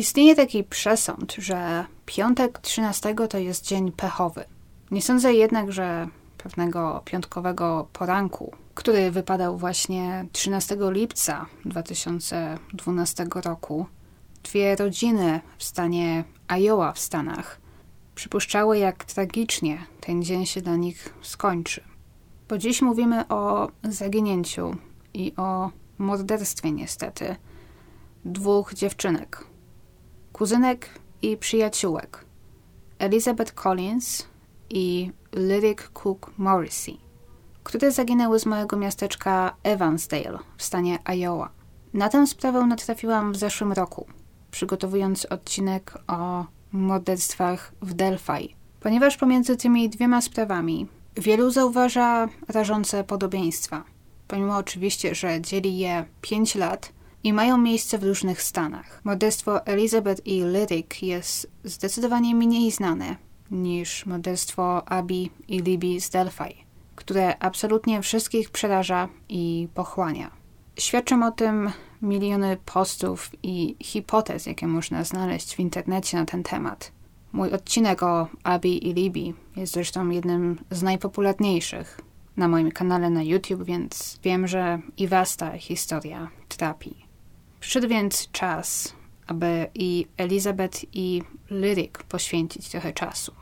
Istnieje taki przesąd, że piątek 13 to jest dzień pechowy. Nie sądzę jednak, że pewnego piątkowego poranku, który wypadał właśnie 13 lipca 2012 roku, dwie rodziny w stanie Iowa w Stanach przypuszczały, jak tragicznie ten dzień się dla nich skończy. Bo dziś mówimy o zaginięciu i o morderstwie niestety dwóch dziewczynek, kuzynek i przyjaciółek, Elizabeth Collins i Lyric Cook Morrissey, które zaginęły z małego miasteczka Evansdale w stanie Iowa. Na tę sprawę natrafiłam w zeszłym roku, przygotowując odcinek o morderstwach w Delphi, ponieważ pomiędzy tymi dwiema sprawami wielu zauważa rażące podobieństwa, pomimo oczywiście, że dzieli je 5 lat i mają miejsce w różnych stanach. Morderstwo Elizabeth i Lyric jest zdecydowanie mniej znane niż morderstwo Abby i Libby z Delphi, które absolutnie wszystkich przeraża i pochłania. Świadczą o tym miliony postów i hipotez, jakie można znaleźć w internecie na ten temat. Mój odcinek o Abby i Libby jest zresztą jednym z najpopularniejszych na moim kanale na YouTube, więc wiem, że i was ta historia trapi. Przyszedł więc czas, aby i Elizabeth i Lyric poświęcić trochę czasu.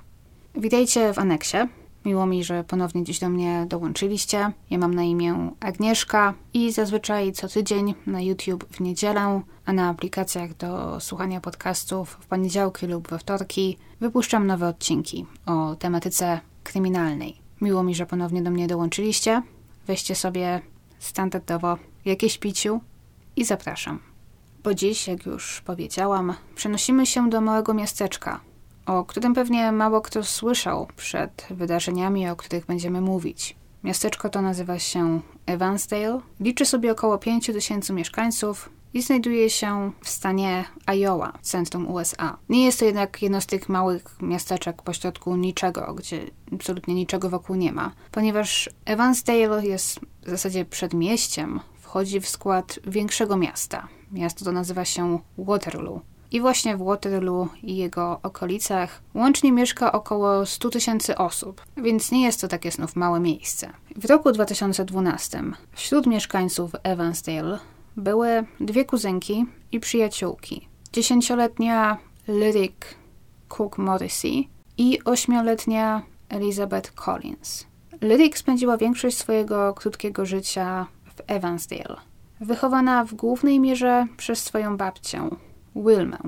Witajcie w aneksie. Miło mi, że ponownie dziś do mnie dołączyliście. Ja mam na imię Agnieszka i zazwyczaj co tydzień na YouTube w niedzielę, a na aplikacjach do słuchania podcastów w poniedziałki lub we wtorki wypuszczam nowe odcinki o tematyce kryminalnej. Miło mi, że ponownie do mnie dołączyliście. Weźcie sobie standardowo jakieś piciu i zapraszam. Bo dziś, jak już powiedziałam, przenosimy się do małego miasteczka, o którym pewnie mało kto słyszał przed wydarzeniami, o których będziemy mówić. Miasteczko to nazywa się Evansdale, liczy sobie około 5 tysięcy mieszkańców i znajduje się w stanie Iowa, centrum USA. Nie jest to jednak jedno z tych małych miasteczek pośrodku niczego, gdzie absolutnie niczego wokół nie ma, ponieważ Evansdale jest w zasadzie przedmieściem, wchodzi w skład większego miasta. Miasto to nazywa się Waterloo. I właśnie w Waterloo i jego okolicach łącznie mieszka około 100 tysięcy osób, więc nie jest to takie znów małe miejsce. W roku 2012 wśród mieszkańców Evansdale były dwie kuzynki i przyjaciółki. Dziesięcioletnia Lyric Cook Morrissey i ośmioletnia Elizabeth Collins. Lyric spędziła większość swojego krótkiego życia Evansdale. Wychowana w głównej mierze przez swoją babcię, Wilmę.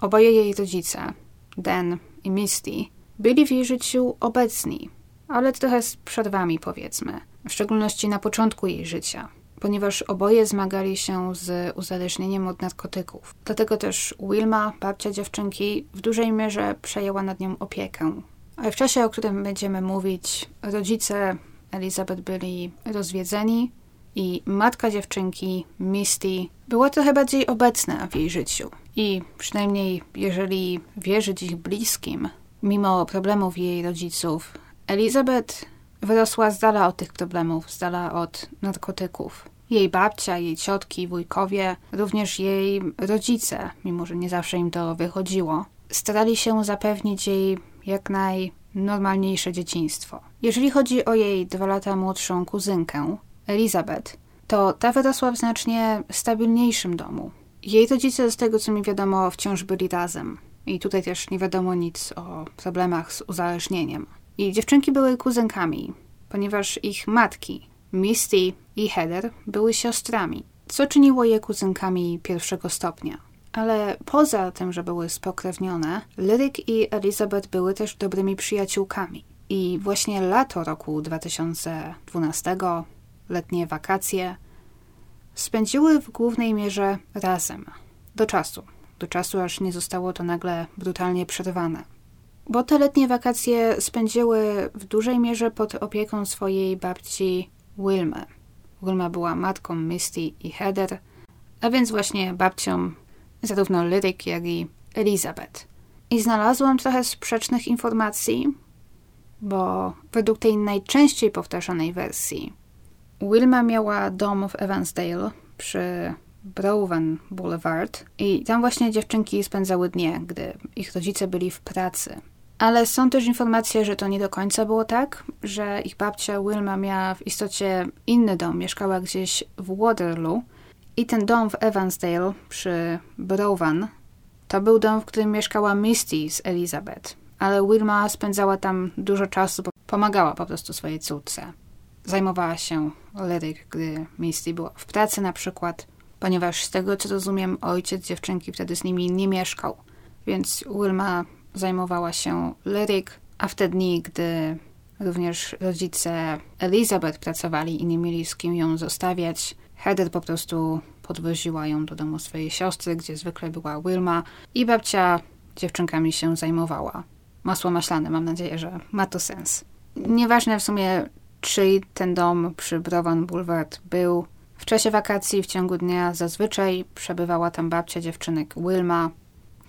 Oboje jej rodzice, Dan i Misty, byli w jej życiu obecni, ale trochę z przerwami powiedzmy, w szczególności na początku jej życia, ponieważ oboje zmagali się z uzależnieniem od narkotyków. Dlatego też Wilma, babcia dziewczynki, w dużej mierze przejęła nad nią opiekę. Ale w czasie, o którym będziemy mówić, rodzice Elizabeth byli rozwiedzeni, i matka dziewczynki, Misty, była trochę bardziej obecna w jej życiu. I przynajmniej jeżeli wierzyć ich bliskim, mimo problemów jej rodziców, Elizabeth wyrosła z dala od tych problemów, z dala od narkotyków. Jej babcia, jej ciotki, wujkowie, również jej rodzice, mimo że nie zawsze im to wychodziło, starali się zapewnić jej jak najnormalniejsze dzieciństwo. Jeżeli chodzi o jej dwa lata młodszą kuzynkę, Elizabeth, to ta wyrosła w znacznie stabilniejszym domu. Jej rodzice, z tego co mi wiadomo, wciąż byli razem. I tutaj też nie wiadomo nic o problemach z uzależnieniem. I dziewczynki były kuzynkami, ponieważ ich matki, Misty i Heather, były siostrami, co czyniło je kuzynkami pierwszego stopnia. Ale poza tym, że były spokrewnione, Lyric i Elizabeth były też dobrymi przyjaciółkami. I właśnie lato roku 2012 letnie wakacje spędziły w głównej mierze razem. Do czasu. Do czasu, aż nie zostało to nagle brutalnie przerwane. Bo te letnie wakacje spędziły w dużej mierze pod opieką swojej babci Wilmy. Wilma była matką Misty i Heather, a więc właśnie babcią zarówno Lyric, jak i Elizabeth. I znalazłam trochę sprzecznych informacji, bo według tej najczęściej powtarzanej wersji Wilma miała dom w Evansdale przy Browan Boulevard i tam właśnie dziewczynki spędzały dnie, gdy ich rodzice byli w pracy. Ale są też informacje, że to nie do końca było tak, że ich babcia Wilma miała w istocie inny dom, mieszkała gdzieś w Waterloo i ten dom w Evansdale przy Browan to był dom, w którym mieszkała Misty z Elizabeth, ale Wilma spędzała tam dużo czasu, pomagała po prostu swojej córce. Zajmowała się Lyric, gdy Misty była w pracy na przykład, ponieważ z tego co rozumiem, ojciec dziewczynki wtedy z nimi nie mieszkał, więc Wilma zajmowała się Lyric, a w te dni, gdy również rodzice Elizabeth pracowali i nie mieli z kim ją zostawiać, Heather po prostu podwoziła ją do domu swojej siostry, gdzie zwykle była Wilma i babcia dziewczynkami się zajmowała. Masło maślane, mam nadzieję, że ma to sens. Nieważne w sumie, czy ten dom przy Browan Boulevard był. W czasie wakacji, w ciągu dnia zazwyczaj przebywała tam babcia dziewczynek Wilma,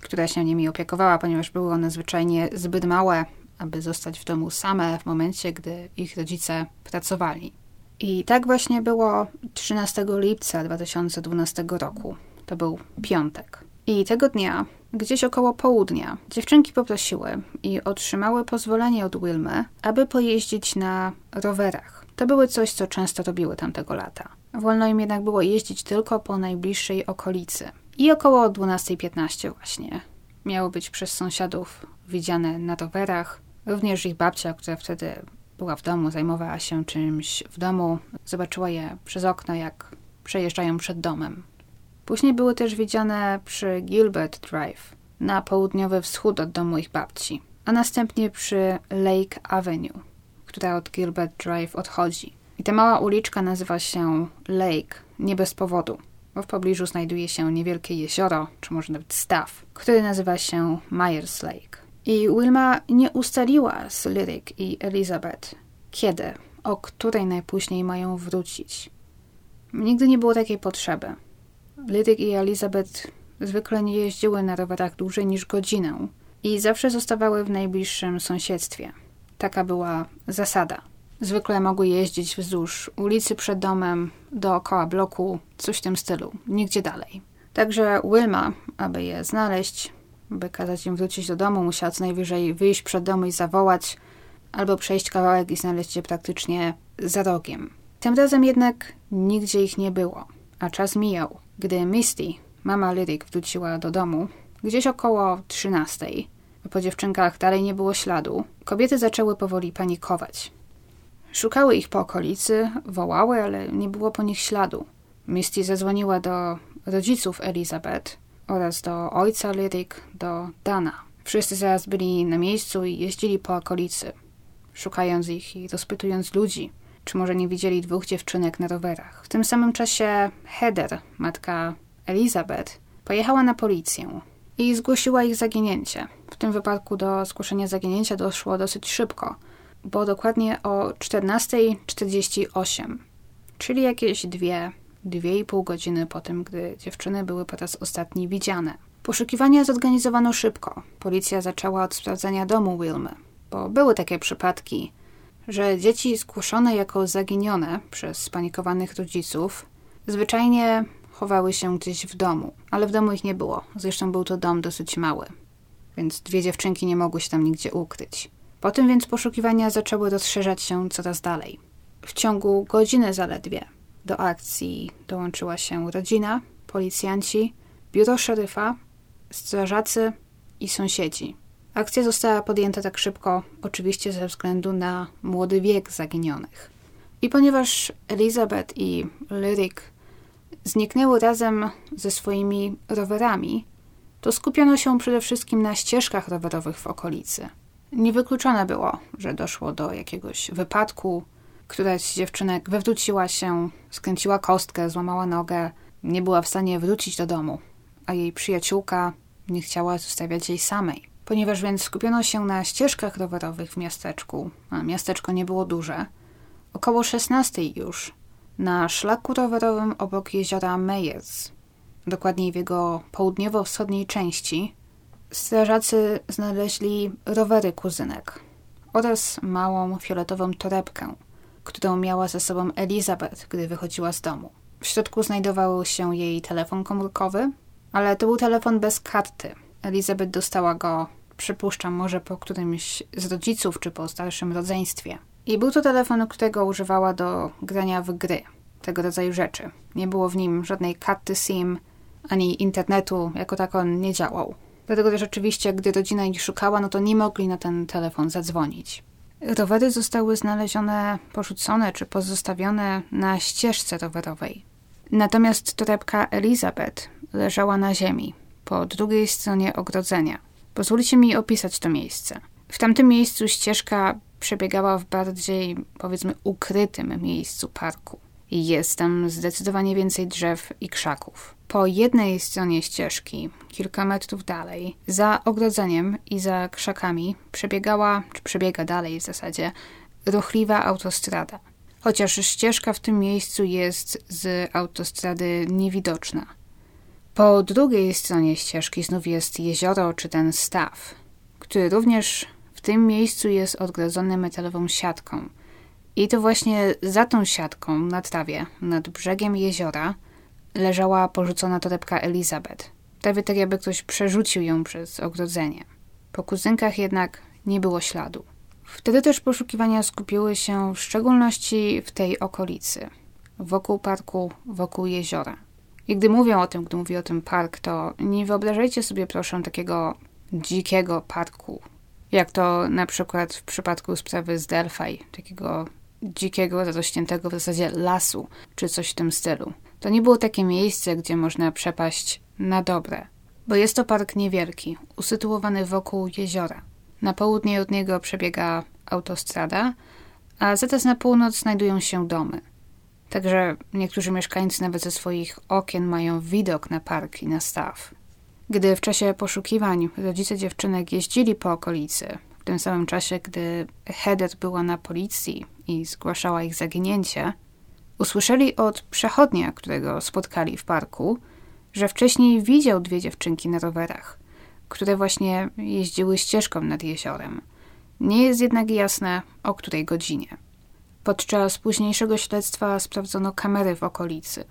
która się nimi opiekowała, ponieważ były one zwyczajnie zbyt małe, aby zostać w domu same w momencie, gdy ich rodzice pracowali. I tak właśnie było 13 lipca 2012 roku. To był piątek. I tego dnia, gdzieś około południa, dziewczynki poprosiły i otrzymały pozwolenie od Wilmy, aby pojeździć na rowerach. To były coś, co często robiły tamtego lata. Wolno im jednak było jeździć tylko po najbliższej okolicy. I około 12.15 właśnie miało być przez sąsiadów widziane na rowerach. Również ich babcia, która wtedy była w domu, zajmowała się czymś w domu, zobaczyła je przez okno, jak przejeżdżają przed domem. Później były też widziane przy Gilbert Drive, na południowy wschód od domu ich babci, a następnie przy Lake Avenue, która od Gilbert Drive odchodzi. I ta mała uliczka nazywa się Lake, nie bez powodu, bo w pobliżu znajduje się niewielkie jezioro, czy może nawet staw, który nazywa się Myers Lake. I Wilma nie ustaliła z Lyric i Elizabeth, kiedy, o której najpóźniej mają wrócić. Nigdy nie było takiej potrzeby. Lyric i Elizabeth zwykle nie jeździły na rowerach dłużej niż godzinę i zawsze zostawały w najbliższym sąsiedztwie. Taka była zasada. Zwykle mogły jeździć wzdłuż ulicy przed domem, dookoła bloku, coś w tym stylu, nigdzie dalej. Także Wilma, aby je znaleźć, by kazać im wrócić do domu, musiała co najwyżej wyjść przed domu i zawołać, albo przejść kawałek i znaleźć je praktycznie za rogiem. Tym razem jednak nigdzie ich nie było, a czas mijał. Gdy Misty, mama Lyric, wróciła do domu, gdzieś około 13, po dziewczynkach dalej nie było śladu, kobiety zaczęły powoli panikować. Szukały ich po okolicy, wołały, ale nie było po nich śladu. Misty zadzwoniła do rodziców Elizabeth, oraz do ojca Lyric, do Dana. Wszyscy zaraz byli na miejscu i jeździli po okolicy, szukając ich i rozpytując ludzi, czy może nie widzieli dwóch dziewczynek na rowerach. W tym samym czasie Heather, matka Elizabeth, pojechała na policję i zgłosiła ich zaginięcie. W tym wypadku do zgłoszenia zaginięcia doszło dosyć szybko, bo dokładnie o 14.48, czyli jakieś dwie dwie i pół godziny po tym, gdy dziewczyny były po raz ostatni widziane. Poszukiwania zorganizowano szybko. Policja zaczęła od sprawdzania domu Wilmy, bo były takie przypadki, że dzieci zgłoszone jako zaginione przez spanikowanych rodziców zwyczajnie chowały się gdzieś w domu, ale w domu ich nie było. Zresztą był to dom dosyć mały, więc dwie dziewczynki nie mogły się tam nigdzie ukryć. Potem więc poszukiwania zaczęły rozszerzać się coraz dalej. W ciągu godziny zaledwie do akcji dołączyła się rodzina, policjanci, biuro szeryfa, strażacy i sąsiedzi. Akcja została podjęta tak szybko, oczywiście ze względu na młody wiek zaginionych. I ponieważ Elizabeth i Lyric zniknęły razem ze swoimi rowerami, to skupiono się przede wszystkim na ścieżkach rowerowych w okolicy. Niewykluczone było, że doszło do jakiegoś wypadku Któraś z dziewczynek wywróciła się, skręciła kostkę, złamała nogę, nie była w stanie wrócić do domu, a jej przyjaciółka nie chciała zostawiać jej samej. Ponieważ więc skupiono się na ścieżkach rowerowych w miasteczku, a miasteczko nie było duże, około 16 już, na szlaku rowerowym obok jeziora Meyers, dokładniej w jego południowo-wschodniej części, strażacy znaleźli rowery kuzynek oraz małą fioletową torebkę, którą miała ze sobą Elizabeth, gdy wychodziła z domu. W środku znajdował się jej telefon komórkowy, ale to był telefon bez karty. Elizabeth dostała go, przypuszczam, może po którymś z rodziców czy po starszym rodzeństwie. I był to telefon, którego używała do grania w gry, tego rodzaju rzeczy. Nie było w nim żadnej karty SIM, ani internetu jako tak on nie działał. Dlatego też oczywiście, gdy rodzina ich szukała, no to nie mogli na ten telefon zadzwonić. Rowery zostały znalezione, porzucone czy pozostawione na ścieżce rowerowej. Natomiast torebka Elizabeth leżała na ziemi, po drugiej stronie ogrodzenia. Pozwólcie mi opisać to miejsce. W tamtym miejscu ścieżka przebiegała w bardziej, powiedzmy, ukrytym miejscu parku. Jest tam zdecydowanie więcej drzew i krzaków. Po jednej stronie ścieżki, kilka metrów dalej, za ogrodzeniem i za krzakami, przebiegała, czy przebiega dalej w zasadzie, ruchliwa autostrada. Chociaż ścieżka w tym miejscu jest z autostrady niewidoczna. Po drugiej stronie ścieżki znów jest jezioro czy ten staw, który również w tym miejscu jest odgrodzony metalową siatką – i to właśnie za tą siatką na trawie, nad brzegiem jeziora, leżała porzucona torebka Elizabeth. Prawie tak jakby ktoś przerzucił ją przez ogrodzenie. Po kuzynkach jednak nie było śladu. Wtedy też poszukiwania skupiły się w szczególności w tej okolicy. Wokół parku, wokół jeziora. I gdy mówią o tym, gdy mówi o tym park, to nie wyobrażajcie sobie proszę takiego dzikiego parku, jak to na przykład w przypadku sprawy z Delphi, takiego dzikiego, zarośniętego w zasadzie lasu, czy coś w tym stylu. To nie było takie miejsce, gdzie można przepaść na dobre, bo jest to park niewielki, usytuowany wokół jeziora. Na południe od niego przebiega autostrada, a zaraz na północ znajdują się domy. Także niektórzy mieszkańcy nawet ze swoich okien mają widok na park i na staw. Gdy w czasie poszukiwań rodzice dziewczynek jeździli po okolicy, w tym samym czasie, gdy Heather była na policji i zgłaszała ich zaginięcie, usłyszeli od przechodnia, którego spotkali w parku, że wcześniej widział dwie dziewczynki na rowerach, które właśnie jeździły ścieżką nad jeziorem. Nie jest jednak jasne, o której godzinie. Podczas późniejszego śledztwa sprawdzono kamery w okolicy.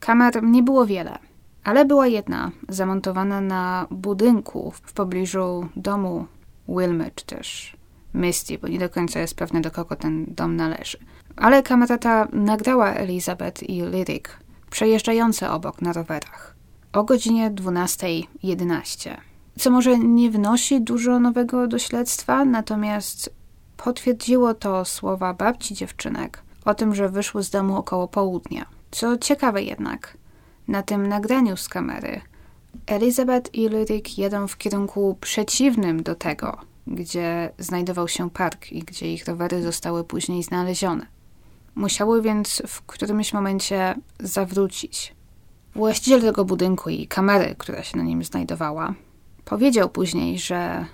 Kamer nie było wiele, ale była jedna zamontowana na budynku w pobliżu domu Wilmy czy też Misty, bo nie do końca jest pewne, do kogo ten dom należy. Ale kamera ta nagrała Elizabeth i Lyric przejeżdżające obok na rowerach o godzinie 12.11. Co może nie wnosi dużo nowego do śledztwa, natomiast potwierdziło to słowa babci dziewczynek o tym, że wyszły z domu około południa. Co ciekawe jednak, na tym nagraniu z kamery Elizabeth i Lyric jedą w kierunku przeciwnym do tego, gdzie znajdował się park i gdzie ich rowery zostały później znalezione. Musiały więc w którymś momencie zawrócić. Właściciel tego budynku i kamery, która się na nim znajdowała, powiedział później, że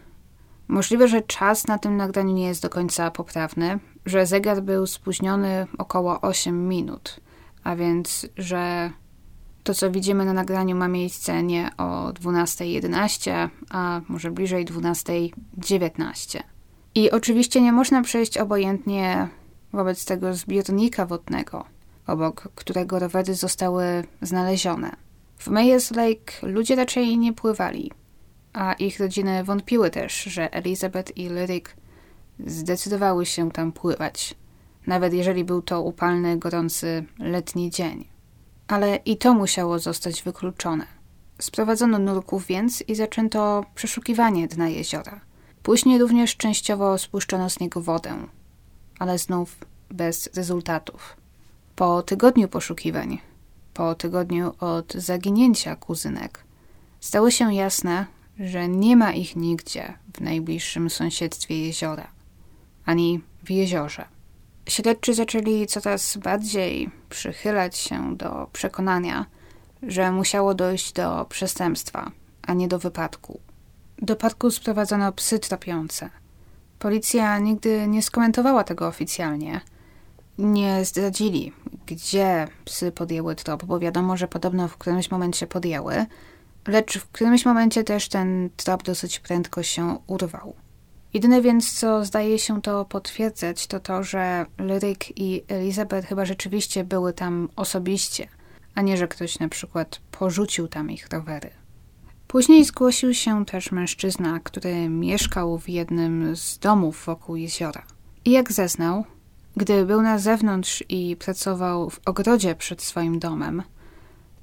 możliwe, że czas na tym nagraniu nie jest do końca poprawny, że zegar był spóźniony około 8 minut, a więc, że to, co widzimy na nagraniu, ma miejsce nie o 12.11, a może bliżej 12.19. I oczywiście nie można przejść obojętnie wobec tego zbiornika wodnego, obok którego rowery zostały znalezione. W Mayers Lake ludzie raczej nie pływali, a ich rodziny wątpiły też, że Elizabeth i Lyric zdecydowały się tam pływać, nawet jeżeli był to upalny, gorący letni dzień ale i to musiało zostać wykluczone. Sprowadzono nurków więc i zaczęto przeszukiwanie dna jeziora. Później również częściowo spuszczono z niego wodę, ale znów bez rezultatów. Po tygodniu poszukiwań, po tygodniu od zaginięcia kuzynek, stało się jasne, że nie ma ich nigdzie w najbliższym sąsiedztwie jeziora, ani w jeziorze. Śledczy zaczęli coraz bardziej przychylać się do przekonania, że musiało dojść do przestępstwa, a nie do wypadku. Do parku sprowadzono psy tropiące. Policja nigdy nie skomentowała tego oficjalnie. Nie zdradzili, gdzie psy podjęły trop, bo wiadomo, że podobno w którymś momencie podjęły, lecz w którymś momencie też ten trop dosyć prędko się urwał. Jedyne więc, co zdaje się to potwierdzać, to to, że Lyric i Elizabeth chyba rzeczywiście były tam osobiście, a nie, że ktoś na przykład porzucił tam ich rowery. Później zgłosił się też mężczyzna, który mieszkał w jednym z domów wokół jeziora. I jak zeznał, gdy był na zewnątrz i pracował w ogrodzie przed swoim domem,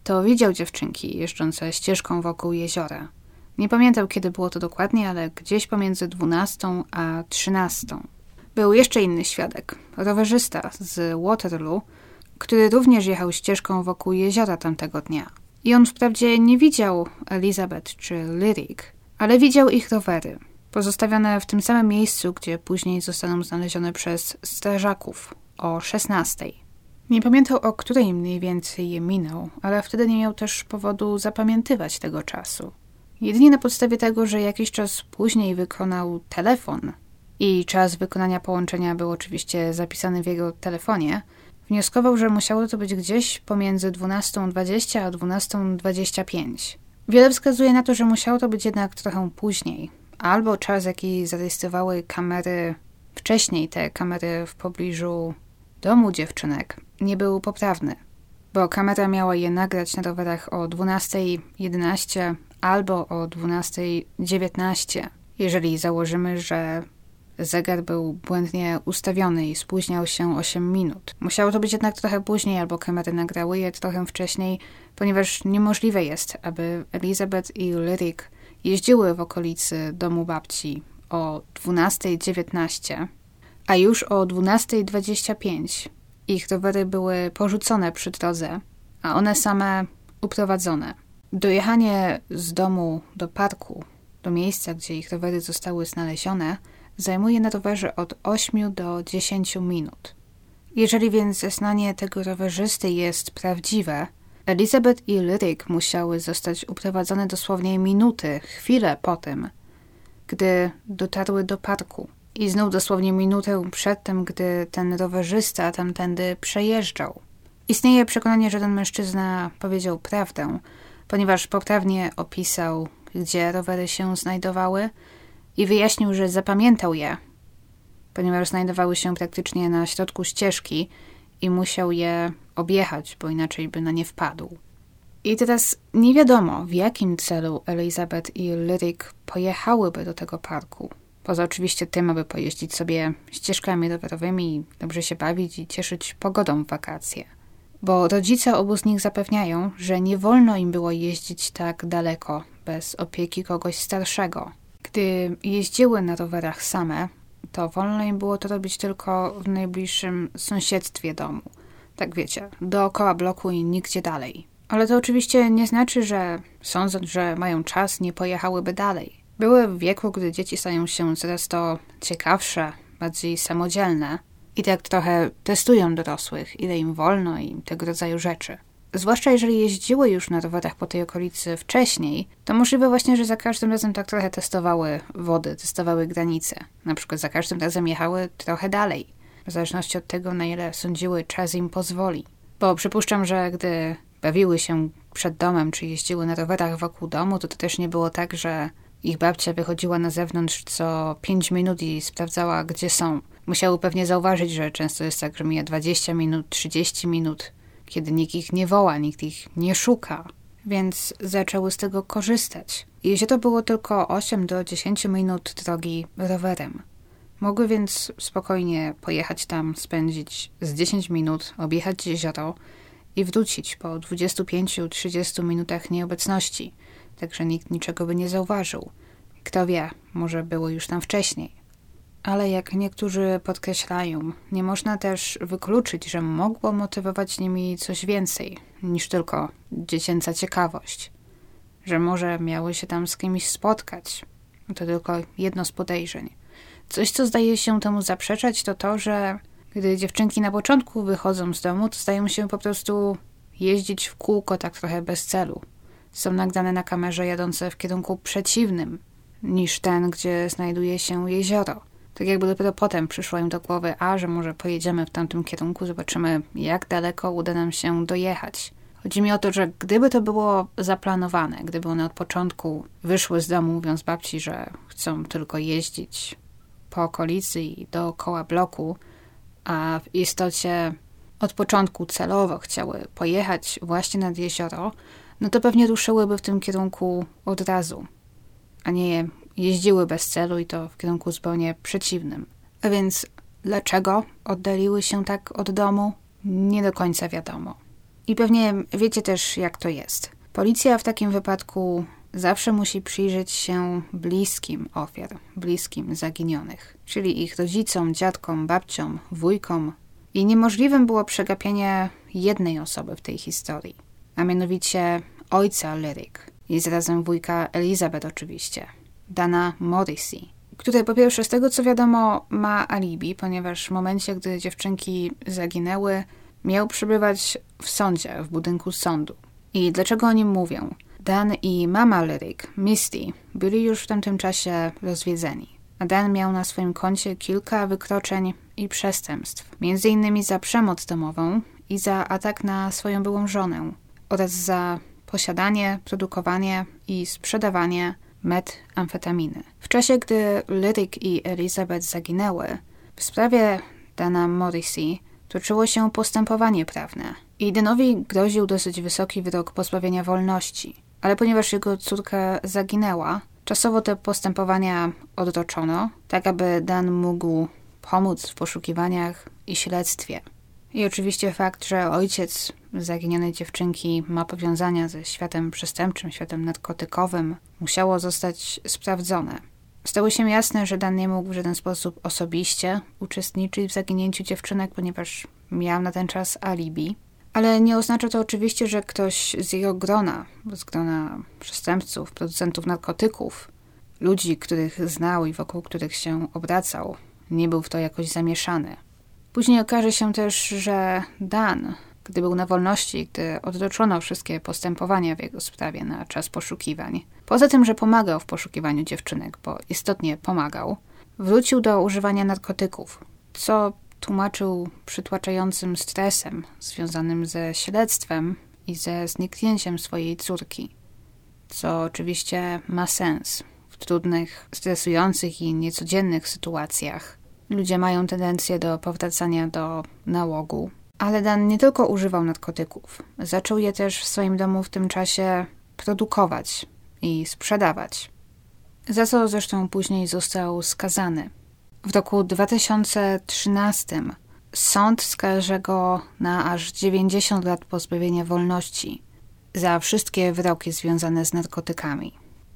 to widział dziewczynki jeżdżące ścieżką wokół jeziora. Nie pamiętał, kiedy było to dokładnie, ale gdzieś pomiędzy 12 a 13. Był jeszcze inny świadek, rowerzysta z Waterloo, który również jechał ścieżką wokół jeziora tamtego dnia. I on wprawdzie nie widział Elizabeth czy Lyric, ale widział ich rowery, pozostawione w tym samym miejscu, gdzie później zostaną znalezione przez strażaków o 16. Nie pamiętał, o której mniej więcej je minął, ale wtedy nie miał też powodu zapamiętywać tego czasu. Jedynie na podstawie tego, że jakiś czas później wykonał telefon i czas wykonania połączenia był oczywiście zapisany w jego telefonie, wnioskował, że musiało to być gdzieś pomiędzy 12.20 a 12.25. Wiele wskazuje na to, że musiało to być jednak trochę później, albo czas, jaki zarejestrowały kamery wcześniej, te kamery w pobliżu domu dziewczynek, nie był poprawny, bo kamera miała je nagrać na rowerach o 12.11 albo o 12.19, jeżeli założymy, że zegar był błędnie ustawiony i spóźniał się 8 minut. Musiało to być jednak trochę później, albo kamery nagrały je trochę wcześniej, ponieważ niemożliwe jest, aby Elizabeth i Lyric jeździły w okolicy domu babci o 12.19, a już o 12.25 ich rowery były porzucone przy drodze, a one same uprowadzone. Dojechanie z domu do parku, do miejsca, gdzie ich rowery zostały znalezione, zajmuje na rowerze od 8 do 10 minut. Jeżeli więc zeznanie tego rowerzysty jest prawdziwe, Elizabeth i Lyric musiały zostać uprowadzone dosłownie minuty, chwilę po tym, gdy dotarły do parku. I znów dosłownie minutę przed tym, gdy ten rowerzysta tamtędy przejeżdżał. Istnieje przekonanie, że ten mężczyzna powiedział prawdę, ponieważ poprawnie opisał, gdzie rowery się znajdowały i wyjaśnił, że zapamiętał je, ponieważ znajdowały się praktycznie na środku ścieżki i musiał je objechać, bo inaczej by na nie wpadł. I teraz nie wiadomo, w jakim celu Elizabeth i Lyric pojechałyby do tego parku. Poza oczywiście tym, aby pojeździć sobie ścieżkami rowerowymi dobrze się bawić i cieszyć pogodą w wakacje. Bo rodzice obu z nich zapewniają, że nie wolno im było jeździć tak daleko, bez opieki kogoś starszego. Gdy jeździły na rowerach same, to wolno im było to robić tylko w najbliższym sąsiedztwie domu. Tak wiecie, dookoła bloku i nigdzie dalej. Ale to oczywiście nie znaczy, że sądząc, że mają czas, nie pojechałyby dalej. Były w wieku, gdy dzieci stają się coraz to ciekawsze, bardziej samodzielne i tak trochę testują dorosłych, ile im wolno i tego rodzaju rzeczy. Zwłaszcza jeżeli jeździły już na rowerach po tej okolicy wcześniej, to możliwe właśnie, że za każdym razem tak trochę testowały wody, testowały granice. Na przykład za każdym razem jechały trochę dalej, w zależności od tego, na ile sądziły czas im pozwoli. Bo przypuszczam, że gdy bawiły się przed domem, czy jeździły na rowerach wokół domu, to to też nie było tak, że ich babcia wychodziła na zewnątrz co 5 minut i sprawdzała, gdzie są. Musiały pewnie zauważyć, że często jest tak, że mija 20 minut, 30 minut, kiedy nikt ich nie woła, nikt ich nie szuka. Więc zaczęły z tego korzystać. Jeśli to było tylko 8 do 10 minut drogi rowerem. Mogły więc spokojnie pojechać tam, spędzić z 10 minut, objechać jezioro i wrócić po 25-30 minutach nieobecności – także nikt niczego by nie zauważył. Kto wie, może było już tam wcześniej. Ale jak niektórzy podkreślają, nie można też wykluczyć, że mogło motywować nimi coś więcej niż tylko dziecięca ciekawość. Że może miały się tam z kimś spotkać. To tylko jedno z podejrzeń. Coś, co zdaje się temu zaprzeczać, to to, że gdy dziewczynki na początku wychodzą z domu, to zdają się po prostu jeździć w kółko tak trochę bez celu są nagrane na kamerze jadące w kierunku przeciwnym niż ten, gdzie znajduje się jezioro. Tak jakby dopiero potem przyszło im do głowy, a że może pojedziemy w tamtym kierunku, zobaczymy jak daleko uda nam się dojechać. Chodzi mi o to, że gdyby to było zaplanowane, gdyby one od początku wyszły z domu, mówiąc babci, że chcą tylko jeździć po okolicy i dookoła bloku, a w istocie od początku celowo chciały pojechać właśnie nad jezioro, no to pewnie ruszyłyby w tym kierunku od razu, a nie jeździły bez celu i to w kierunku zupełnie przeciwnym. A więc dlaczego oddaliły się tak od domu? Nie do końca wiadomo. I pewnie wiecie też, jak to jest. Policja w takim wypadku zawsze musi przyjrzeć się bliskim ofiar, bliskim zaginionych, czyli ich rodzicom, dziadkom, babciom, wujkom. I niemożliwym było przegapienie jednej osoby w tej historii, a mianowicie ojca Lyric i zarazem wujka Elizabeth oczywiście, Dana Morrissey, który po pierwsze z tego co wiadomo ma alibi, ponieważ w momencie, gdy dziewczynki zaginęły, miał przebywać w sądzie, w budynku sądu. I dlaczego o nim mówią? Dan i mama Lyric, Misty, byli już w tamtym czasie rozwiedzeni. A Dan miał na swoim koncie kilka wykroczeń i przestępstw, między innymi za przemoc domową i za atak na swoją byłą żonę oraz za posiadanie, produkowanie i sprzedawanie metamfetaminy. W czasie, gdy Lyric i Elizabeth zaginęły, w sprawie Dana Morrissey toczyło się postępowanie prawne i Danowi groził dosyć wysoki wyrok pozbawienia wolności, ale ponieważ jego córka zaginęła, czasowo te postępowania odroczono, tak aby Dan mógł pomóc w poszukiwaniach i śledztwie. I oczywiście fakt, że ojciec zaginionej dziewczynki ma powiązania ze światem przestępczym, światem narkotykowym, musiało zostać sprawdzone. Stało się jasne, że Dan nie mógł w żaden sposób osobiście uczestniczyć w zaginięciu dziewczynek, ponieważ miał na ten czas alibi. Ale nie oznacza to oczywiście, że ktoś z jego grona, z grona przestępców, producentów narkotyków, ludzi, których znał i wokół których się obracał, nie był w to jakoś zamieszany. Później okaże się też, że Dan, gdy był na wolności, gdy odroczono wszystkie postępowania w jego sprawie na czas poszukiwań, poza tym, że pomagał w poszukiwaniu dziewczynek, bo istotnie pomagał, wrócił do używania narkotyków, co tłumaczył przytłaczającym stresem związanym ze śledztwem i ze zniknięciem swojej córki, co oczywiście ma sens w trudnych, stresujących i niecodziennych sytuacjach. Ludzie mają tendencję do powracania do nałogu, ale Dan nie tylko używał narkotyków, zaczął je też w swoim domu w tym czasie produkować i sprzedawać, za co zresztą później został skazany. W roku 2013 sąd skaże go na aż 90 lat pozbawienia wolności za wszystkie wyroki związane z narkotykami.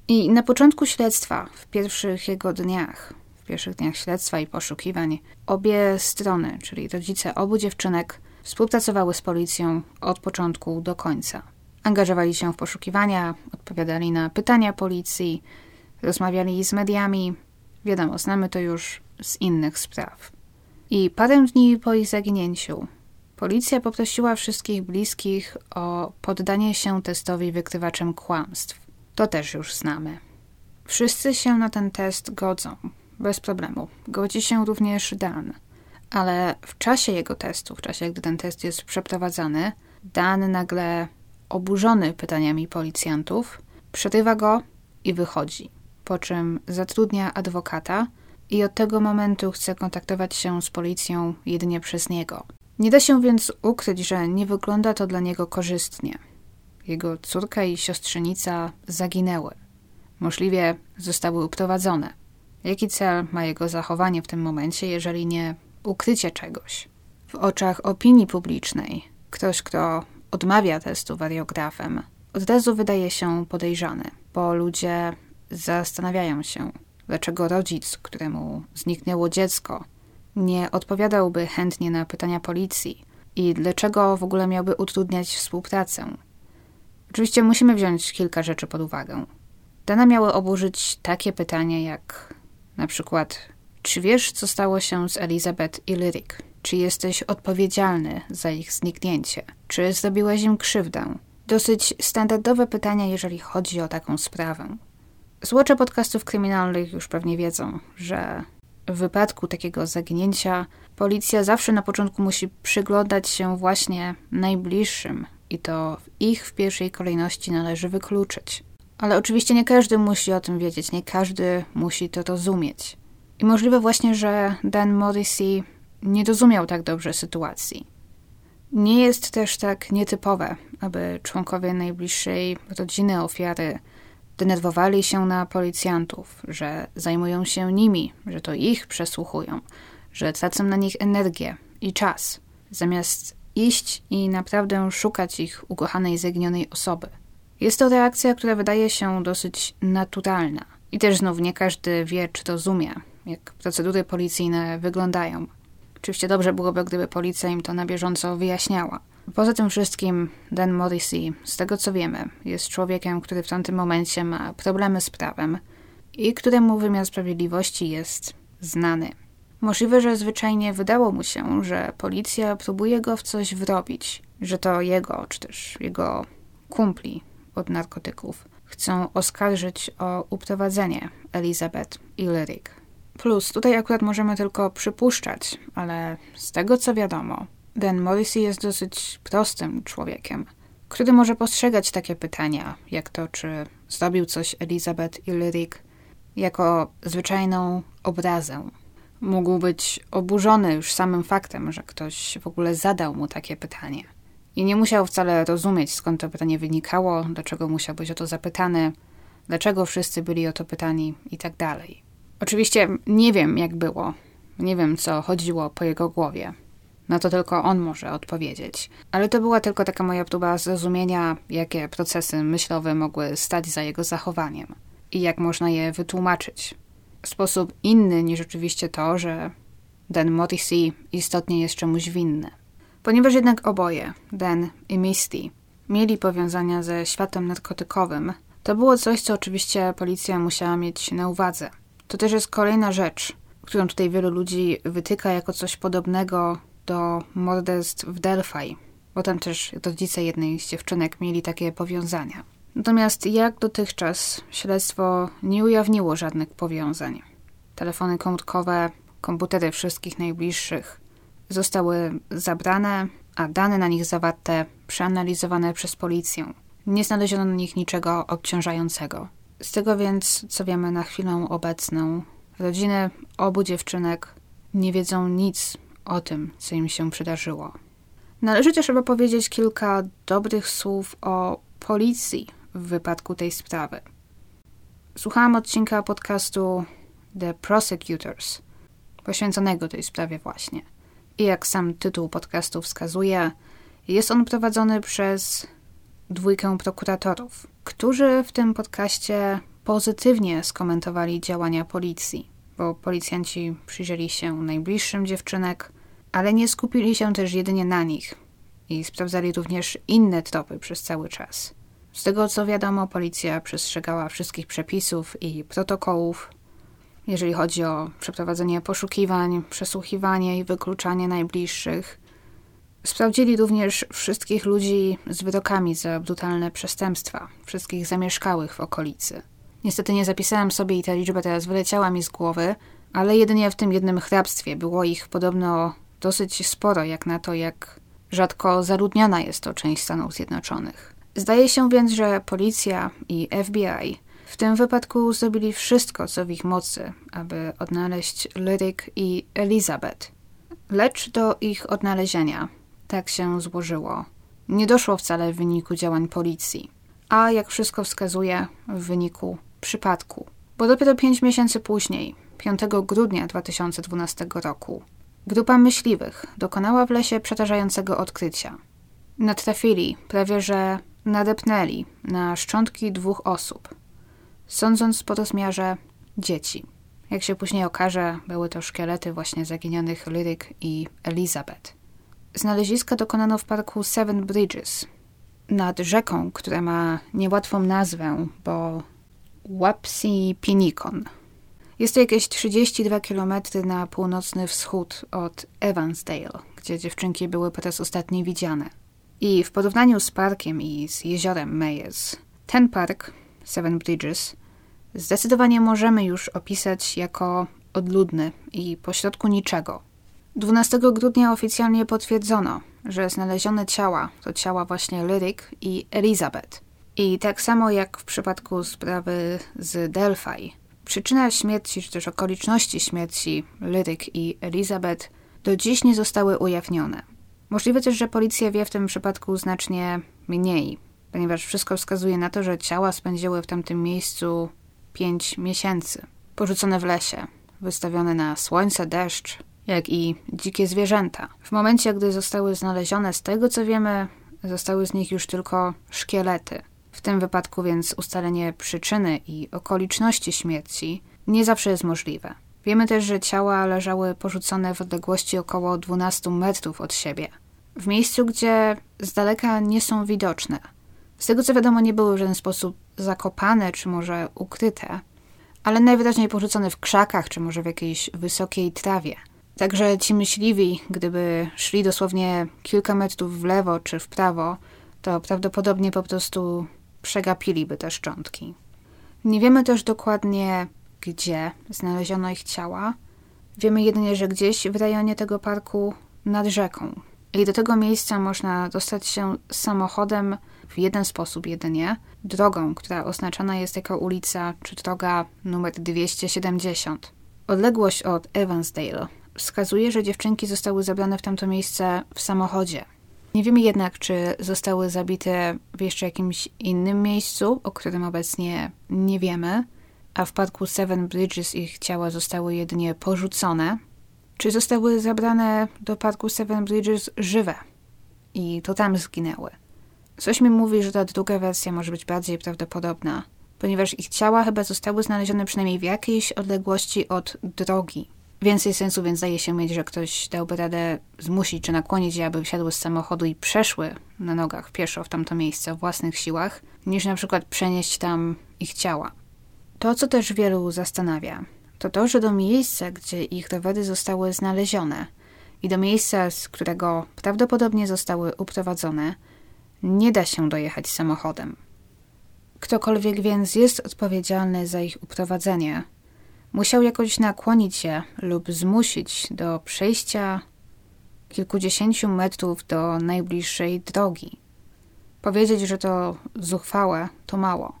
I na początku śledztwa, w pierwszych jego dniach, w pierwszych dniach śledztwa i poszukiwań, obie strony, czyli rodzice obu dziewczynek, współpracowały z policją od początku do końca. Angażowali się w poszukiwania, odpowiadali na pytania policji, rozmawiali z mediami. Wiadomo, znamy to już z innych spraw. I parę dni po ich zaginięciu policja poprosiła wszystkich bliskich o poddanie się testowi wykrywaczem kłamstw. To też już znamy. Wszyscy się na ten test godzą, bez problemu. Godzi się również Dan. Ale w czasie jego testu, w czasie gdy ten test jest przeprowadzany, Dan nagle oburzony pytaniami policjantów, przerywa go i wychodzi. Po czym zatrudnia adwokata, i od tego momentu chce kontaktować się z policją jedynie przez niego. Nie da się więc ukryć, że nie wygląda to dla niego korzystnie. Jego córka i siostrzenica zaginęły. Możliwie zostały uprowadzone. Jaki cel ma jego zachowanie w tym momencie, jeżeli nie ukrycie czegoś? W oczach opinii publicznej ktoś, kto odmawia testu wariografem, od razu wydaje się podejrzany, bo ludzie zastanawiają się, dlaczego rodzic, któremu zniknęło dziecko, nie odpowiadałby chętnie na pytania policji i dlaczego w ogóle miałby utrudniać współpracę. Oczywiście musimy wziąć kilka rzeczy pod uwagę. Dane miały oburzyć takie pytania jak na przykład czy wiesz, co stało się z Elizabeth i Lyric? Czy jesteś odpowiedzialny za ich zniknięcie? Czy zrobiłeś im krzywdę? Dosyć standardowe pytania, jeżeli chodzi o taką sprawę. Słuchacze podcastów kryminalnych już pewnie wiedzą, że w wypadku takiego zaginięcia policja zawsze na początku musi przyglądać się właśnie najbliższym i to ich w pierwszej kolejności należy wykluczyć. Ale oczywiście nie każdy musi o tym wiedzieć, nie każdy musi to rozumieć. I możliwe właśnie, że Dan Morrissey nie rozumiał tak dobrze sytuacji. Nie jest też tak nietypowe, aby członkowie najbliższej rodziny ofiary denerwowali się na policjantów, że zajmują się nimi, że to ich przesłuchują, że tracą na nich energię i czas, zamiast iść i naprawdę szukać ich ukochanej, zaginionej osoby. Jest to reakcja, która wydaje się dosyć naturalna. I też znów nie każdy wie, czy rozumie, jak procedury policyjne wyglądają. Oczywiście dobrze byłoby, gdyby policja im to na bieżąco wyjaśniała. Poza tym wszystkim Dan Morrissey, z tego co wiemy, jest człowiekiem, który w tamtym momencie ma problemy z prawem i któremu wymiar sprawiedliwości jest znany. Możliwe, że zwyczajnie wydało mu się, że policja próbuje go w coś wrobić, że to jego, czy też jego kumpli od narkotyków chcą oskarżyć o uprowadzenie Elizabeth i Lyric. Plus, tutaj akurat możemy tylko przypuszczać, ale z tego co wiadomo, Dan Morrissey jest dosyć prostym człowiekiem, który może postrzegać takie pytania, jak to, czy zrobił coś Elizabeth i Lyric, jako zwyczajną obrazę. Mógł być oburzony już samym faktem, że ktoś w ogóle zadał mu takie pytanie. I nie musiał wcale rozumieć, skąd to pytanie wynikało, dlaczego musiał być o to zapytany, dlaczego wszyscy byli o to pytani i tak dalej. Oczywiście nie wiem, jak było. Nie wiem, co chodziło po jego głowie. No to tylko on może odpowiedzieć. Ale to była tylko taka moja próba zrozumienia, jakie procesy myślowe mogły stać za jego zachowaniem i jak można je wytłumaczyć. W sposób inny niż oczywiście to, że Dan Morrissey istotnie jest czemuś winny. Ponieważ jednak oboje, Dan i Misty, mieli powiązania ze światem narkotykowym, to było coś, co oczywiście policja musiała mieć na uwadze. To też jest kolejna rzecz, którą tutaj wielu ludzi wytyka jako coś podobnego do morderstw w Delphi, bo tam też rodzice jednej z dziewczynek mieli takie powiązania. Natomiast jak dotychczas śledztwo nie ujawniło żadnych powiązań. Telefony komórkowe, komputery wszystkich najbliższych zostały zabrane, a dane na nich zawarte przeanalizowane przez policję. Nie znaleziono na nich niczego obciążającego. Z tego więc, co wiemy na chwilę obecną, rodziny obu dziewczynek nie wiedzą nic o tym, co im się przydarzyło. Należy też chyba powiedzieć kilka dobrych słów o policji w wypadku tej sprawy. Słuchałam odcinka podcastu The Prosecutors, poświęconego tej sprawie właśnie. I jak sam tytuł podcastu wskazuje, jest on prowadzony przez dwójkę prokuratorów, którzy w tym podcaście pozytywnie skomentowali działania policji, bo policjanci przyjrzeli się najbliższym dziewczynek, ale nie skupili się też jedynie na nich i sprawdzali również inne tropy przez cały czas. Z tego co wiadomo, policja przestrzegała wszystkich przepisów i protokołów, jeżeli chodzi o przeprowadzenie poszukiwań, przesłuchiwanie i wykluczanie najbliższych. Sprawdzili również wszystkich ludzi z wyrokami za brutalne przestępstwa, wszystkich zamieszkałych w okolicy. Niestety nie zapisałam sobie i ta liczba teraz wyleciała mi z głowy, ale jedynie w tym jednym hrabstwie było ich podobno dosyć sporo, jak na to, jak rzadko zaludniona jest to część Stanów Zjednoczonych. Zdaje się więc, że policja i FBI w tym wypadku zrobili wszystko, co w ich mocy, aby odnaleźć Lyric i Elizabeth. Lecz do ich odnalezienia, tak się złożyło, nie doszło wcale w wyniku działań policji, a jak wszystko wskazuje, w wyniku przypadku. Bo dopiero pięć miesięcy później, 5 grudnia 2012 roku, grupa myśliwych dokonała w lesie przerażającego odkrycia. Natrafili, prawie że nadepnęli na szczątki dwóch osób, sądząc po rozmiarze dzieci. Jak się później okaże, były to szkielety właśnie zaginionych Lyric i Elizabeth. Znaleziska dokonano w parku Seven Bridges, nad rzeką, która ma niełatwą nazwę, bo Wapsi Pinikon. Jest to jakieś 32 km na północny wschód od Evansdale, gdzie dziewczynki były po raz ostatni widziane. I w porównaniu z parkiem i z jeziorem Meyers, ten park, Seven Bridges, zdecydowanie możemy już opisać jako odludny i pośrodku niczego. 12 grudnia oficjalnie potwierdzono, że znalezione ciała to ciała właśnie Lyric i Elizabeth. I tak samo jak w przypadku sprawy z Delphi, Przyczyna śmierci, czy też okoliczności śmierci Lyryk i Elizabeth do dziś nie zostały ujawnione. Możliwe też, że policja wie w tym przypadku znacznie mniej, ponieważ wszystko wskazuje na to, że ciała spędziły w tamtym miejscu pięć miesięcy. Porzucone w lesie, wystawione na słońce, deszcz, jak i dzikie zwierzęta. W momencie, gdy zostały znalezione, z tego co wiemy, zostały z nich już tylko szkielety. W tym wypadku więc ustalenie przyczyny i okoliczności śmierci nie zawsze jest możliwe. Wiemy też, że ciała leżały porzucone w odległości około 12 metrów od siebie, w miejscu, gdzie z daleka nie są widoczne. Z tego co wiadomo, nie były w żaden sposób zakopane czy może ukryte, ale najwyraźniej porzucone w krzakach czy może w jakiejś wysokiej trawie. Także ci myśliwi, gdyby szli dosłownie kilka metrów w lewo czy w prawo, to prawdopodobnie po prostu przegapiliby te szczątki. Nie wiemy też dokładnie, gdzie znaleziono ich ciała. Wiemy jedynie, że gdzieś w rejonie tego parku nad rzeką. I do tego miejsca można dostać się samochodem w jeden sposób jedynie, drogą, która oznaczona jest jako ulica czy droga numer 270. Odległość od Evansdale wskazuje, że dziewczynki zostały zabrane w tamto miejsce w samochodzie. Nie wiemy jednak, czy zostały zabite w jeszcze jakimś innym miejscu, o którym obecnie nie wiemy, a w parku Seven Bridges ich ciała zostały jedynie porzucone, czy zostały zabrane do parku Seven Bridges żywe i to tam zginęły. Coś mi mówi, że ta druga wersja może być bardziej prawdopodobna, ponieważ ich ciała chyba zostały znalezione przynajmniej w jakiejś odległości od drogi. Więcej sensu więc zdaje się mieć, że ktoś dałby radę zmusić czy nakłonić je, aby wsiadły z samochodu i przeszły na nogach pieszo w tamto miejsce o własnych siłach, niż na przykład przenieść tam ich ciała. To, co też wielu zastanawia, to to, że do miejsca, gdzie ich rowery zostały znalezione i do miejsca, z którego prawdopodobnie zostały uprowadzone, nie da się dojechać samochodem. Ktokolwiek więc jest odpowiedzialny za ich uprowadzenie, musiał jakoś nakłonić się lub zmusić do przejścia kilkudziesięciu metrów do najbliższej drogi. Powiedzieć, że to zuchwałe, to mało.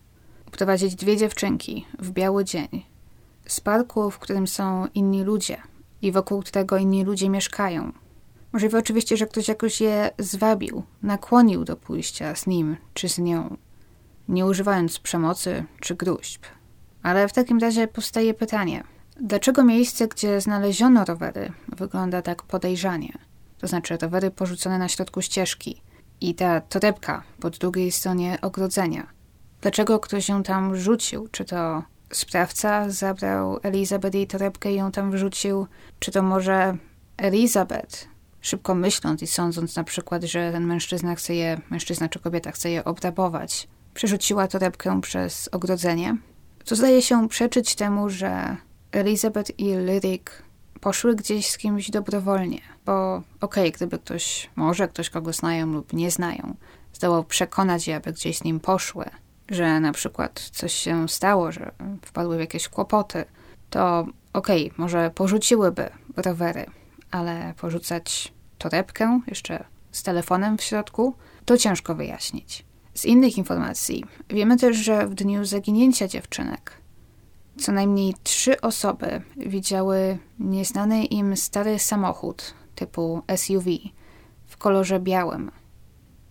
Uprowadzić dwie dziewczynki w biały dzień z parku, w którym są inni ludzie i wokół którego inni ludzie mieszkają. Możliwe oczywiście, że ktoś jakoś je zwabił, nakłonił do pójścia z nim czy z nią, nie używając przemocy czy gruźb. Ale w takim razie powstaje pytanie, dlaczego miejsce, gdzie znaleziono rowery, wygląda tak podejrzanie? To znaczy rowery porzucone na środku ścieżki i ta torebka po drugiej stronie ogrodzenia. Dlaczego ktoś ją tam rzucił? Czy to sprawca zabrał Elizabeth jej torebkę i ją tam wrzucił? Czy to może Elizabeth, szybko myśląc i sądząc na przykład, że ten mężczyzna chce je, mężczyzna czy kobieta chce je obrabować, przerzuciła torebkę przez ogrodzenie? To zdaje się przeczyć temu, że Elizabeth i Lyric poszły gdzieś z kimś dobrowolnie, bo okej, okay, gdyby ktoś, może ktoś kogo znają lub nie znają, zdołał przekonać je, aby gdzieś z nim poszły, że na przykład coś się stało, że wpadły w jakieś kłopoty, to okej, okay, może porzuciłyby rowery, ale porzucać torebkę jeszcze z telefonem w środku, to ciężko wyjaśnić. Z innych informacji wiemy też, że w dniu zaginięcia dziewczynek co najmniej trzy osoby widziały nieznany im stary samochód typu SUV w kolorze białym.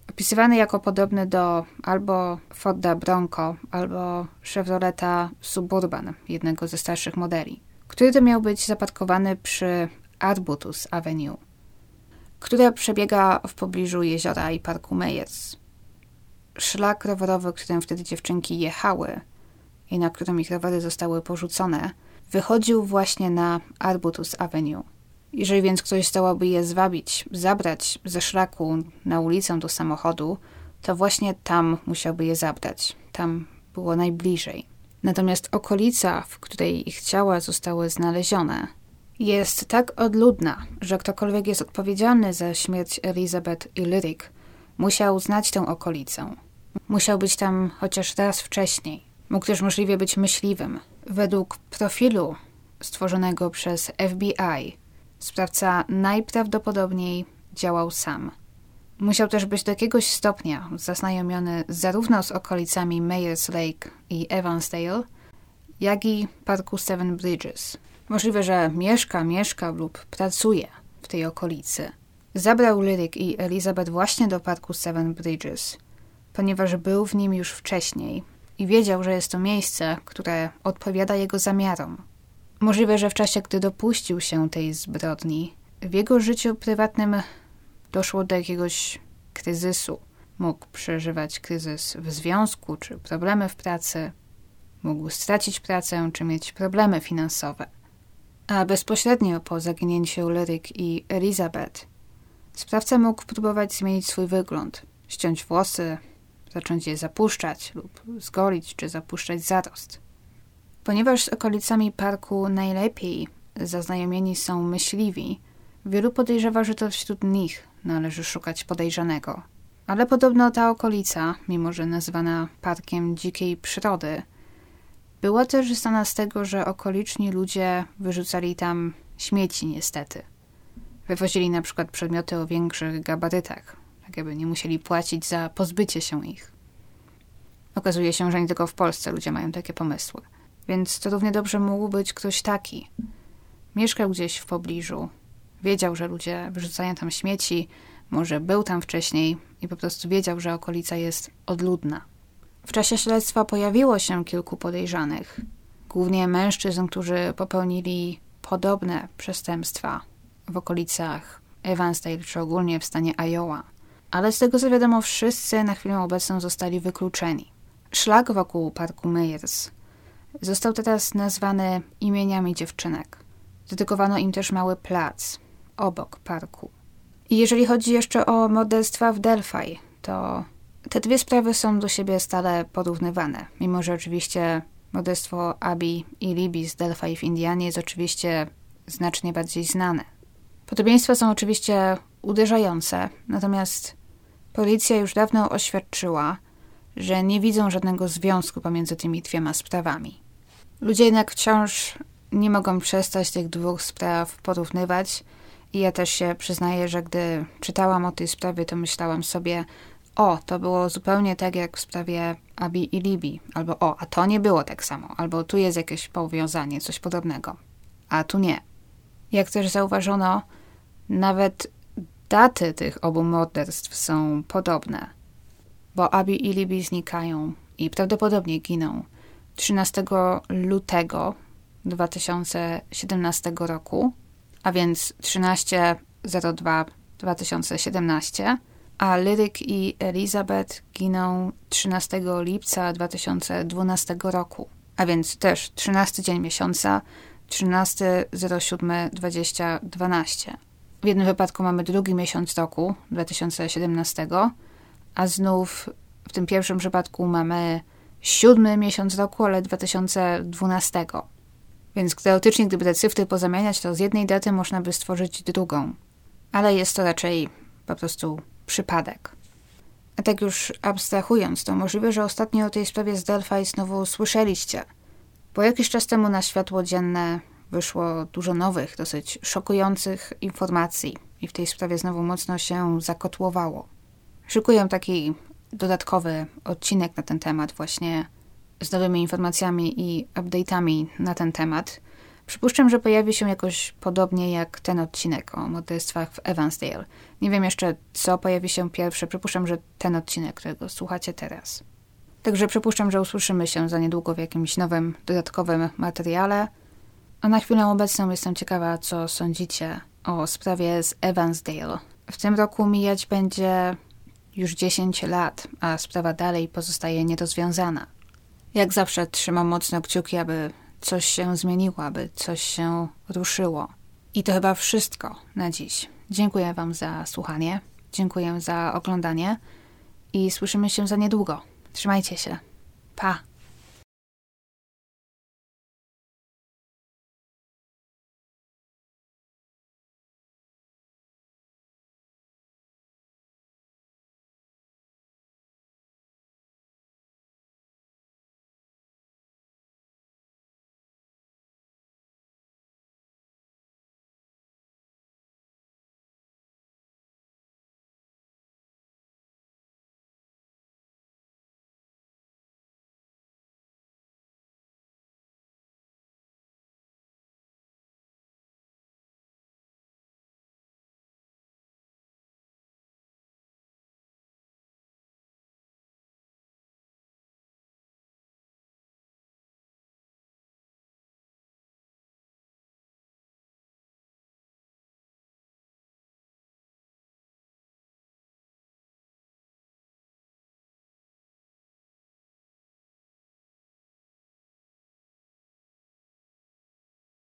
Opisywany jako podobny do albo Forda Bronco, albo Chevroleta Suburban, jednego ze starszych modeli, który to miał być zaparkowany przy Arbutus Avenue, która przebiega w pobliżu jeziora i parku Meyers szlak rowerowy, którym wtedy dziewczynki jechały i na którym ich rowery zostały porzucone, wychodził właśnie na Arbutus Avenue. Jeżeli więc ktoś zdołałby je zwabić, zabrać ze szlaku na ulicę do samochodu, to właśnie tam musiałby je zabrać. Tam było najbliżej. Natomiast okolica, w której ich ciała zostały znalezione, jest tak odludna, że ktokolwiek jest odpowiedzialny za śmierć Elizabeth i Lyric, musiał znać tę okolicę. Musiał być tam chociaż raz wcześniej. Mógł też możliwie być myśliwym. Według profilu stworzonego przez FBI, sprawca najprawdopodobniej działał sam. Musiał też być do jakiegoś stopnia zaznajomiony zarówno z okolicami Mayers Lake i Evansdale, jak i parku Seven Bridges. Możliwe, że mieszka, mieszka lub pracuje w tej okolicy. Zabrał Lyric i Elizabeth właśnie do parku Seven Bridges, ponieważ był w nim już wcześniej i wiedział, że jest to miejsce, które odpowiada jego zamiarom. Możliwe, że w czasie, gdy dopuścił się tej zbrodni, w jego życiu prywatnym doszło do jakiegoś kryzysu. Mógł przeżywać kryzys w związku, czy problemy w pracy, mógł stracić pracę, czy mieć problemy finansowe. A bezpośrednio po zaginięciu Lyric i Elizabeth, sprawca mógł próbować zmienić swój wygląd, ściąć włosy, zacząć je zapuszczać lub zgolić czy zapuszczać zarost. Ponieważ z okolicami parku najlepiej zaznajomieni są myśliwi, wielu podejrzewa, że to wśród nich należy szukać podejrzanego. Ale podobno ta okolica, mimo że nazywana parkiem dzikiej przyrody, była też znana z tego, że okoliczni ludzie wyrzucali tam śmieci niestety. Wywozili na przykład przedmioty o większych gabarytach, tak jakby nie musieli płacić za pozbycie się ich. Okazuje się, że nie tylko w Polsce ludzie mają takie pomysły. Więc to równie dobrze mógł być ktoś taki. Mieszkał gdzieś w pobliżu, wiedział, że ludzie wyrzucają tam śmieci, może był tam wcześniej i po prostu wiedział, że okolica jest odludna. W czasie śledztwa pojawiło się kilku podejrzanych, głównie mężczyzn, którzy popełnili podobne przestępstwa w okolicach Evansdale czy ogólnie w stanie Iowa. Ale z tego co wiadomo, wszyscy na chwilę obecną zostali wykluczeni. Szlak wokół parku Meyers został teraz nazwany imieniami dziewczynek. Dedykowano im też mały plac obok parku. I jeżeli chodzi jeszcze o morderstwa w Delphi, to te dwie sprawy są do siebie stale porównywane, mimo że oczywiście morderstwo Abi i Libi z Delphi w Indianie jest oczywiście znacznie bardziej znane. Podobieństwa są oczywiście uderzające, natomiast policja już dawno oświadczyła, że nie widzą żadnego związku pomiędzy tymi dwiema sprawami. Ludzie jednak wciąż nie mogą przestać tych dwóch spraw porównywać i ja też się przyznaję, że gdy czytałam o tej sprawie, to myślałam sobie, o, to było zupełnie tak jak w sprawie Abi i Libi, albo o, a to nie było tak samo, albo tu jest jakieś powiązanie, coś podobnego, a tu nie. Jak też zauważono, nawet daty tych obu morderstw są podobne, bo Abi i Libi znikają i prawdopodobnie giną 13 lutego 2017 roku, a więc 13.02 2017, a Lyric i Elizabeth giną 13 lipca 2012 roku, a więc też 13 dzień miesiąca 13.07.2012. W jednym wypadku mamy drugi miesiąc roku 2017, a znów w tym pierwszym przypadku mamy siódmy miesiąc roku, ale 2012. Więc teoretycznie, gdyby te cyfry pozamieniać, to z jednej daty można by stworzyć drugą. Ale jest to raczej po prostu przypadek. A tak już abstrahując, to możliwe, że ostatnio o tej sprawie z Delphi znowu słyszeliście. Bo jakiś czas temu na światło dzienne wyszło dużo nowych, dosyć szokujących informacji i w tej sprawie znowu mocno się zakotłowało. Szykuję taki dodatkowy odcinek na ten temat, właśnie z nowymi informacjami i update'ami na ten temat. Przypuszczam, że pojawi się jakoś podobnie jak ten odcinek o morderstwach w Evansdale. Nie wiem jeszcze, co pojawi się pierwsze. Przypuszczam, że ten odcinek, którego słuchacie teraz. Także przypuszczam, że usłyszymy się za niedługo w jakimś nowym, dodatkowym materiale. A na chwilę obecną jestem ciekawa, co sądzicie o sprawie z Evansdale. W tym roku mijać będzie już 10 lat, a sprawa dalej pozostaje nierozwiązana. Jak zawsze trzymam mocno kciuki, aby coś się zmieniło, aby coś się ruszyło. I to chyba wszystko na dziś. Dziękuję Wam za słuchanie, dziękuję za oglądanie i słyszymy się za niedługo. Trzymajcie się. Pa!